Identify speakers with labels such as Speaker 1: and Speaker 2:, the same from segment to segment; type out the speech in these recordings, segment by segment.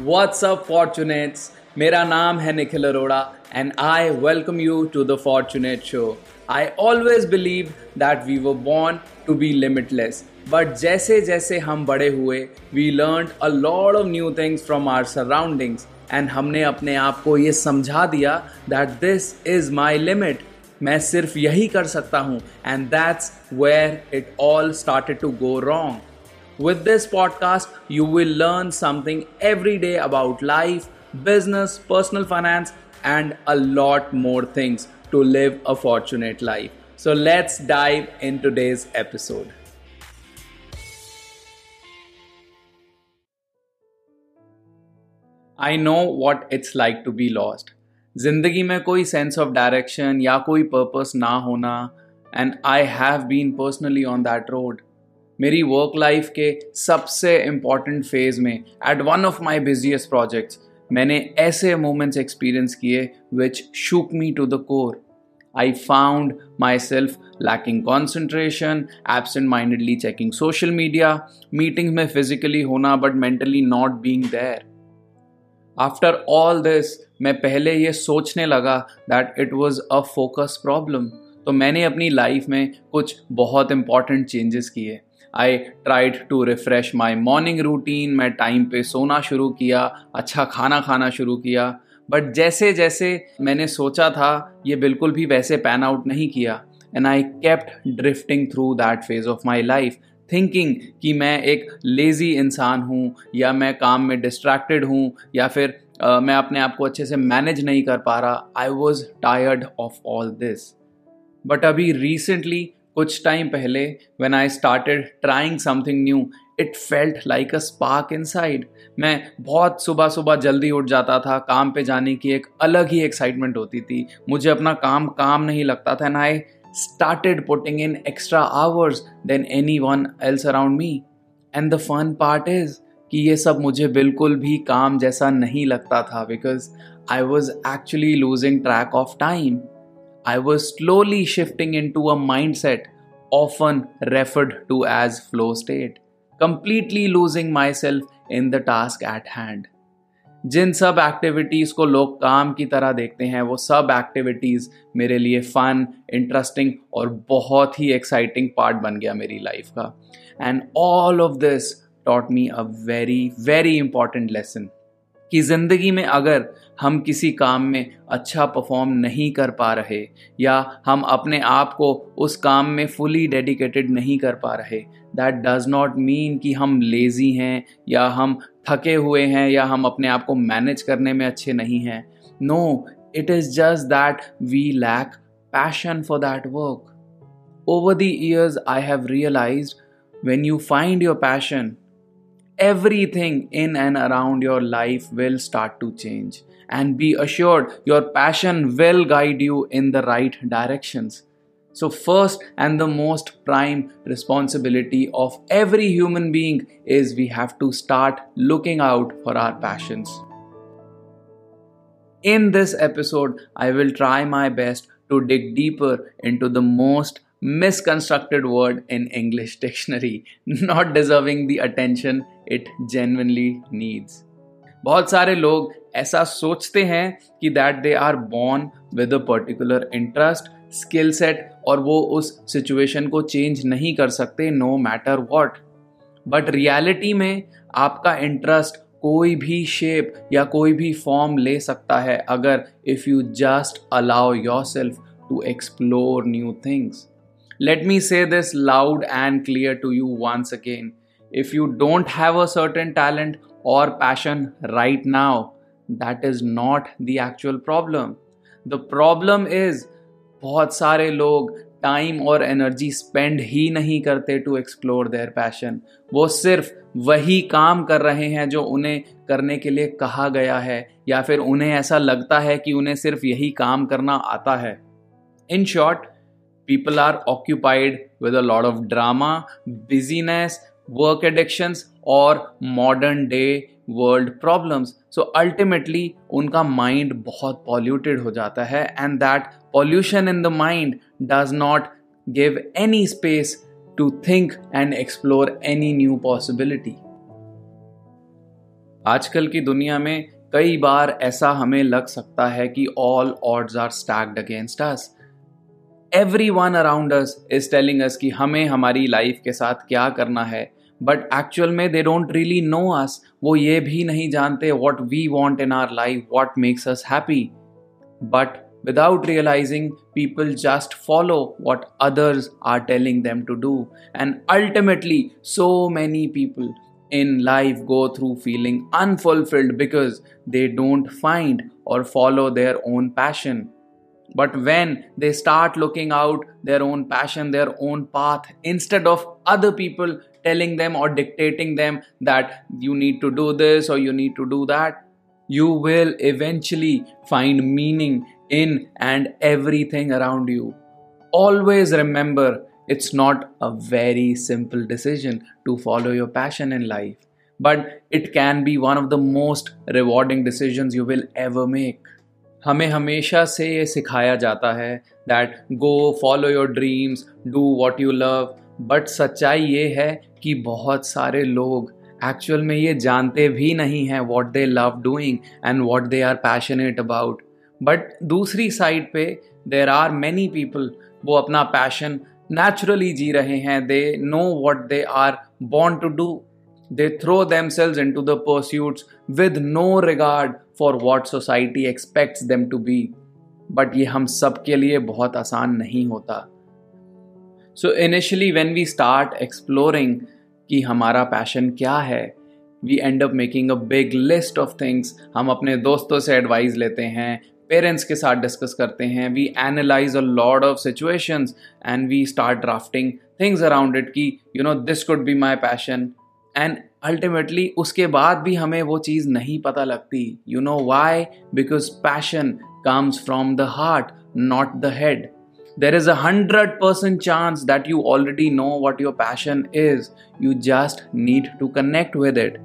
Speaker 1: What's up, Fortunates? मेरा नाम है Nikhil Arora and I welcome you to the fortunate show I always believe that we were born to be limitless but जैसे जैसे हम बड़े हुए we learn a lot of new things from our surroundings and हमने अपने आप को ये समझा दिया that this is my limit मैं सिर्फ़ यही कर सकता हूँ and that's where it all started to go wrong With this podcast, you will learn something every day about life, business, personal finance, and a lot more things to live a fortunate life. So let's dive in today's episode. I know what it's like to be lost. जिंदगी में कोई sense of direction या कोई purpose ना होना and I have been personally on that road मेरी work life के सबसे इंपॉर्टेंट फ़ेज़ में at one of my busiest projects मैंने ऐसे मोमेंट्स एक्सपीरियंस किए which shook me to the core I found myself lacking concentration absent mindedly checking social media meeting में physically होना but mentally not being there after all this मैं पहले ये सोचने लगा that it was a focus problem तो मैंने अपनी लाइफ में कुछ बहुत इंपॉर्टेंट चेंजेस किए। I tried to refresh my morning routine मैं टाइम पे सोना शुरू किया अच्छा खाना खाना शुरू किया। बट जैसे जैसे मैंने सोचा था ये बिल्कुल भी वैसे पैन आउट नहीं किया। And I kept drifting through that phase of my life thinking कि मैं एक लेज़ी इंसान हूँ या मैं काम में डिस्ट्रैक्टेड हूँ या फिर uh, मैं अपने आप को अच्छे से मैनेज नहीं कर पा रहा। I was tired of all this but अभी रिसेंटली कुछ टाइम पहले when I started trying something new it felt like a spark inside मैं बहुत सुबह सुबह जल्दी उठ जाता था, काम पे जाने की एक अलग ही एक्साइटमेंट होती थी। मुझे अपना काम काम नहीं लगता था and I started putting in extra hours then anyone else around me and the fun part is कि ये सब मुझे बिल्कुल भी काम जैसा नहीं लगता था because I was actually losing track of time I was slowly shifting into a mindset often referred to as flow state, completely losing myself in the task at hand. जिन सब एक्टिविटीज़ को लोग काम की तरह देखते हैं वो सब एक्टिविटीज़ मेरे लिए फ़न इंटरेस्टिंग और बहुत ही एक्साइटिंग पार्ट बन गया मेरी लाइफ का and all of this taught me a very very important lesson कि ज़िंदगी में अगर हम किसी काम में अच्छा परफॉर्म नहीं कर पा रहे, या हम अपने आप को उस काम में फुली डेडिकेटेड नहीं कर पा रहे दैट डज नॉट मीन कि हम लेज़ी हैं, या हम थके हुए हैं, या हम अपने आप को मैनेज करने में अच्छे नहीं हैं। No it is just that we lack passion for that work over the years I have realise when you find your passion everything in and around your life will start to change. And be assured, your passion will guide you in the right directions. So, first and the most prime responsibility of every human being is we have to start looking out for our passions. In this episode, I will try my best to dig deeper into the most misconstructed word in English dictionary, not deserving the attention it genuinely needs. बहुत सारे लोग ऐसा सोचते हैं कि that they are born with a particular interest skill set और वो उस सिचुएशन को चेंज नहीं कर सकते no matter what but reality में आपका इंटरेस्ट कोई भी शेप या कोई भी फॉर्म ले सकता है अगर if you just allow yourself to explore new things let me say this loud and clear to you once again if you don't have a certain talent और passion right now that is not the actual problem the problem is बहुत सारे लोग time और energy spend ही नहीं करते to explore their passion वो सिर्फ़ वही काम कर रहे हैं जो उन्हें करने के लिए कहा गया है, या फिर उन्हें ऐसा लगता है कि उन्हें सिर्फ़ यही काम करना आता है. In short people are occupied with a lot of drama business work addictions और modern day world problems so ultimately उनका माइंड बहुत पॉल्यूटेड हो जाता है and that pollution in the mind does not give any space to think and explore any new possibility आजकल की दुनिया में कई बार ऐसा हमें लग सकता है कि all odds are stacked against us Everyone around us is telling us कि हमें हमारी लाइफ के साथ क्या करना है बट एक्चुअल में they don't really know us वो ये भी नहीं जानते what we want in our life what makes us happy but without realizing people just follow what others are telling them to do and ultimately so many people in life go through feeling unfulfilled because they don't find or follow their own passion. But when they start looking out their own passion, their own path, instead of other people telling them or dictating them that you need to do this or you need to do that, you will eventually find meaning in and everything around you. Always remember it's not a very simple decision to follow your passion in life, but it can be one of the most rewarding decisions you will ever make. हमें हमेशा से ये सिखाया जाता है that go follow your dreams do what you love but सच्चाई ये है कि बहुत सारे लोग एक्चुअल में ये जानते भी नहीं हैं what they love doing and what they are passionate about but दूसरी साइड पे देर आर मैनी पीपल वो अपना पैशन नेचुरली जी रहे हैं. They know what they are born to do they throw themselves into the pursuits with no regard for what society expects them to be. But ये हम सब के लिए बहुत आसान नहीं होता। So initially when we start exploring कि हमारा पैशन क्या है we end up making a big list of things हम अपने दोस्तों से एडवाइस लेते हैं पेरेंट्स के साथ डिस्कस करते हैं we analyse a lot of situations and we start drafting things around it कि you know this could be my passion and ultimately उसके बाद भी हमें वो चीज़ नहीं पता लगती you know why because passion comes from the heart not the head there is a hundred percent chance that you already know what your passion is. You just need to connect with it.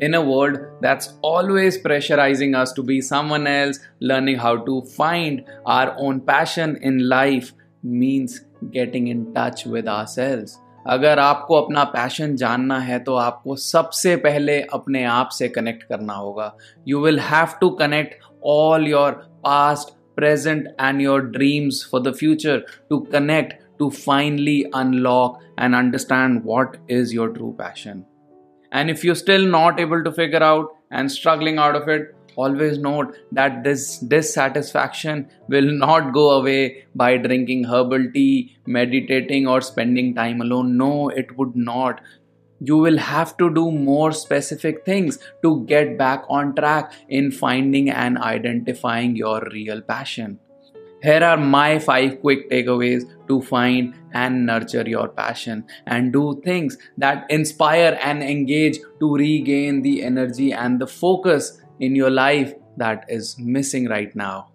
Speaker 1: In a world that's always pressurizing us to be someone else, learning how to find our own passion in life means getting in touch with ourselves. अगर आपको अपना passion जानना है तो आपको सबसे पहले अपने आप से कनेक्ट करना होगा। You will have to connect all your past present and your dreams for the future to connect to finally unlock and understand what is your true passion and if you still not able to figure out and struggling out of it always note that this dissatisfaction will not go away by drinking herbal tea, meditating, or spending time alone. No, it would not. You will have to do more specific things to get back on track in finding and identifying your real passion. Here are my five quick takeaways to find and nurture your passion and do things that inspire and engage to regain the energy and the focus in your life that is missing right now.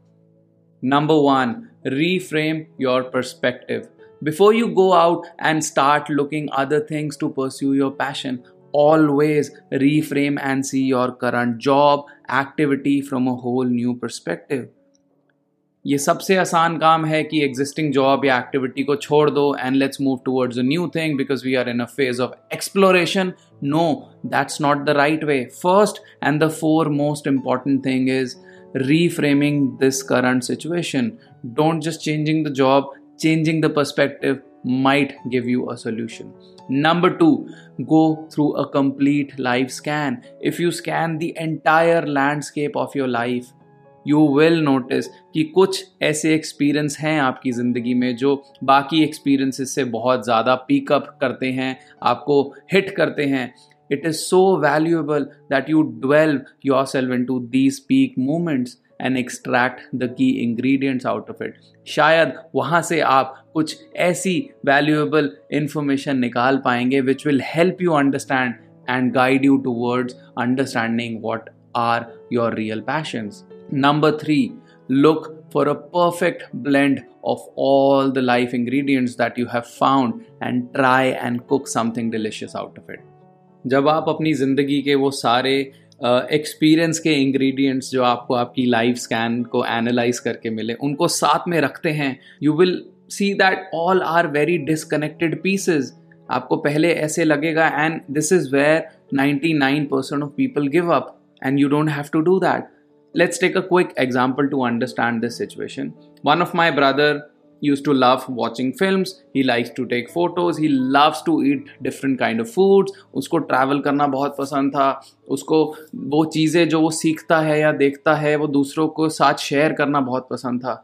Speaker 1: Number one, reframe your perspective. Before you go out and start looking other things to pursue your passion, always reframe and see your current job activity from a whole new perspective. ये सबसे आसान काम है कि existing job या activity को छोड़ दो and let's move towards a new thing because we are in a phase of exploration no, that's not the right way. First and the four most important thing is reframing this current situation. Don't just changing the job, changing the perspective might give you a solution. Number two, go through a complete life scan. If you scan the entire landscape of your life, you will notice कि कुछ ऐसे experience हैं आपकी ज़िंदगी में जो बाकी experiences से बहुत ज़्यादा पिकअप करते हैं, आपको हिट करते हैं। It is so valuable that you delve yourself into these peak moments and extract the key ingredients out of it शायद वहाँ से आप कुछ ऐसी वैल्यूएबल इंफॉर्मेशन निकाल पाएँगे which will help you understand and guide you towards understanding what are your real passions Number three, look for a perfect blend of all the life ingredients that you have found and try and cook something delicious out of it. जब आप अपनी ज़िंदगी के वो सारे experiences uh, के ingredients जो आपको आपकी लाइफ स्कैन को एनालाइज करके मिले उनको साथ में रखते हैं you will see that all are very disconnected pieces आपको पहले ऐसे लगेगा and this is where 99% of people give up and you don't have to do that let's take a quick example to understand this situation. One of my brother used to love watching films he likes to take photos he loves to eat different kind of foods उसको travel करना बहुत पसंद था उसको वो चीज़ें जो वो सीखता है या देखता है वो दूसरों को साथ शेयर करना बहुत पसंद था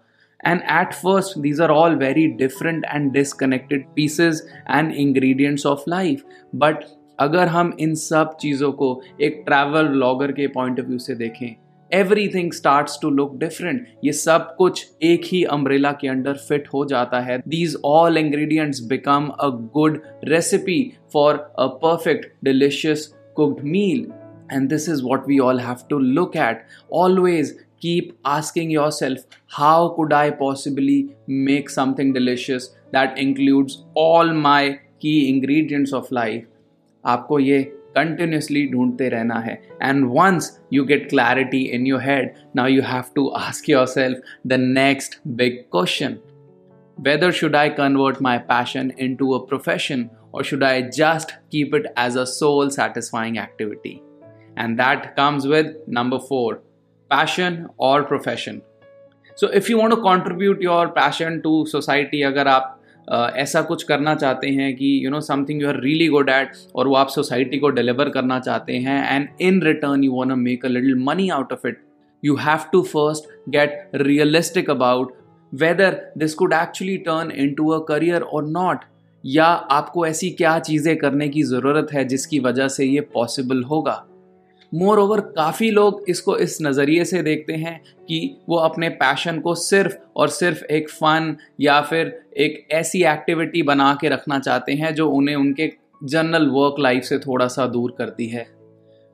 Speaker 1: and at first these are all very different and disconnected pieces and ingredients of life but अगर हम इन सब चीज़ों को एक ट्रैवल ब्लॉगर के पॉइंट ऑफ़ व्यू से देखें everything starts to look different ये सब कुछ एक ही अम्ब्रेला के अंडर फिट हो जाता है. These all ingredients become a good recipe for a perfect delicious cooked meal and this is what we all have to look at always keep asking yourself how could I possibly make something delicious that includes all my key ingredients of life आपको ये continuously ढूंढते रहना है and once you get clarity in your head now you have to ask yourself the next big question whether should i convert my passion into a profession or should i just keep it as a soul satisfying activity and that comes with number 4 passion or profession so if you want to contribute your passion to society agar aap ऐसा कुछ करना चाहते हैं कि you know something you are really good at और वो आप society को डिलीवर करना चाहते हैं and in return you want make a little money out of it you have to first get realistic about whether this could actually turn into a career और not या आपको ऐसी क्या चीज़ें करने की ज़रूरत है जिसकी वजह से ये पॉसिबल होगा? मोर ओवर काफ़ी लोग इसको इस नज़रिए से देखते हैं कि वो अपने पैशन को सिर्फ़ और सिर्फ़ एक फ़न या फिर एक ऐसी एक्टिविटी बना के रखना चाहते हैं जो उन्हें उनके जनरल वर्क लाइफ से थोड़ा सा दूर करती है।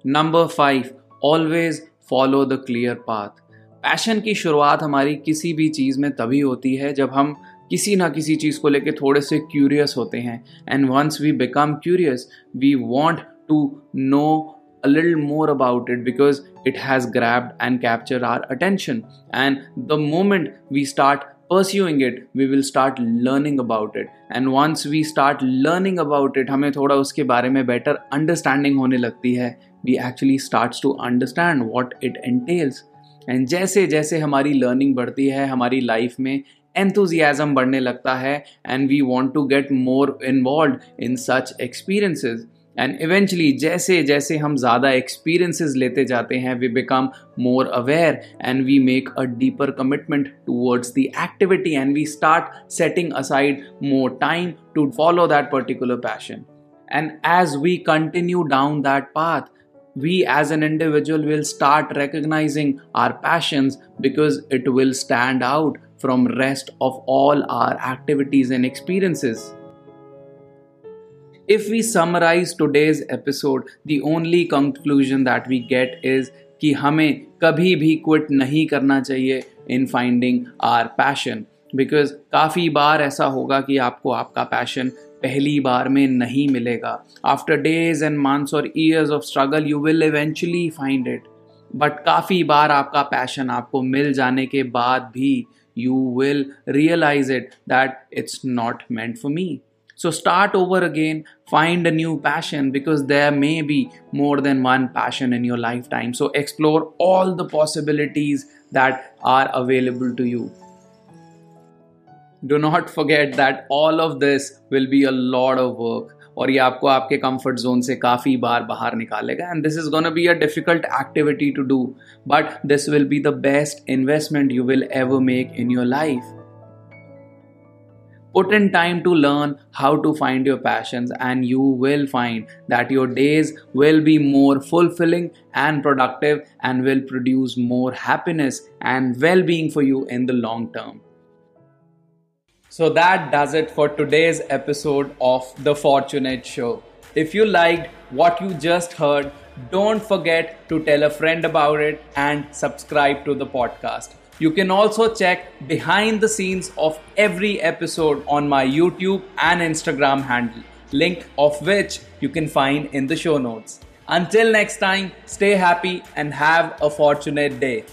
Speaker 1: Number five always follow the clear path passion की शुरुआत हमारी किसी भी चीज़ में तभी होती है जब हम किसी ना किसी चीज़ को लेके थोड़े से क्यूरियस होते हैं। And once we become curious we want to know a little more about it because it has grabbed and captured our attention. And the moment we start pursuing it, we will start learning about it. And once we start learning about it, हमें थोड़ा उसके बारे में better understanding होने लगती है. We actually starts to understand what it entails. And जैसे जैसे हमारी लर्निंग बढ़ती है हमारी लाइफ में एंथुजियाज़म बढ़ने लगता है and we want to get more involve in such experiences and eventually जैसे जैसे हम ज़्यादा एक्सपीरियंसेस लेते जाते हैं we become more aware and we make a deeper commitment towards the activity and we start setting aside more time to follow that particular passion and as we continue down that path we as an individual will start recognizing our passions because it will stand out from rest of all our activities and experiences if we summarize today's episode, the only conclusion that we get is कि हमें कभी भी quit नहीं करना चाहिए in finding our passion because काफ़ी बार ऐसा होगा कि आपको आपका पैशन पहली बार में नहीं मिलेगा. आफ्टर डेज़ एंड मंथ्स और years of struggle you will eventually find it but काफ़ी बार आपका पैशन आपको मिल जाने के बाद भी you will realise it that it's not meant for me So start over again, find a new passion because there may be more than one passion in your lifetime. So explore all the possibilities that are available to you. Do not forget that all of this will be a lot of work. और ये आपको आपके comfort zone से काफ़ी बार बाहर निकालेगा and this is gonna be a difficult activity to do but this will be the best investment you will ever make in your life Put in time to learn how to find your passions, and you will find that your days will be more fulfilling and productive and will produce more happiness and well being for you in the long term. So, that does it for today's episode of The Fortunate Show. If you liked what you just heard, don't forget to tell a friend about it and subscribe to the podcast. You can also check behind the scenes of every episode on my YouTube and Instagram handle, link of which you can find in the show notes. Until next time, stay happy and have a fortunate day.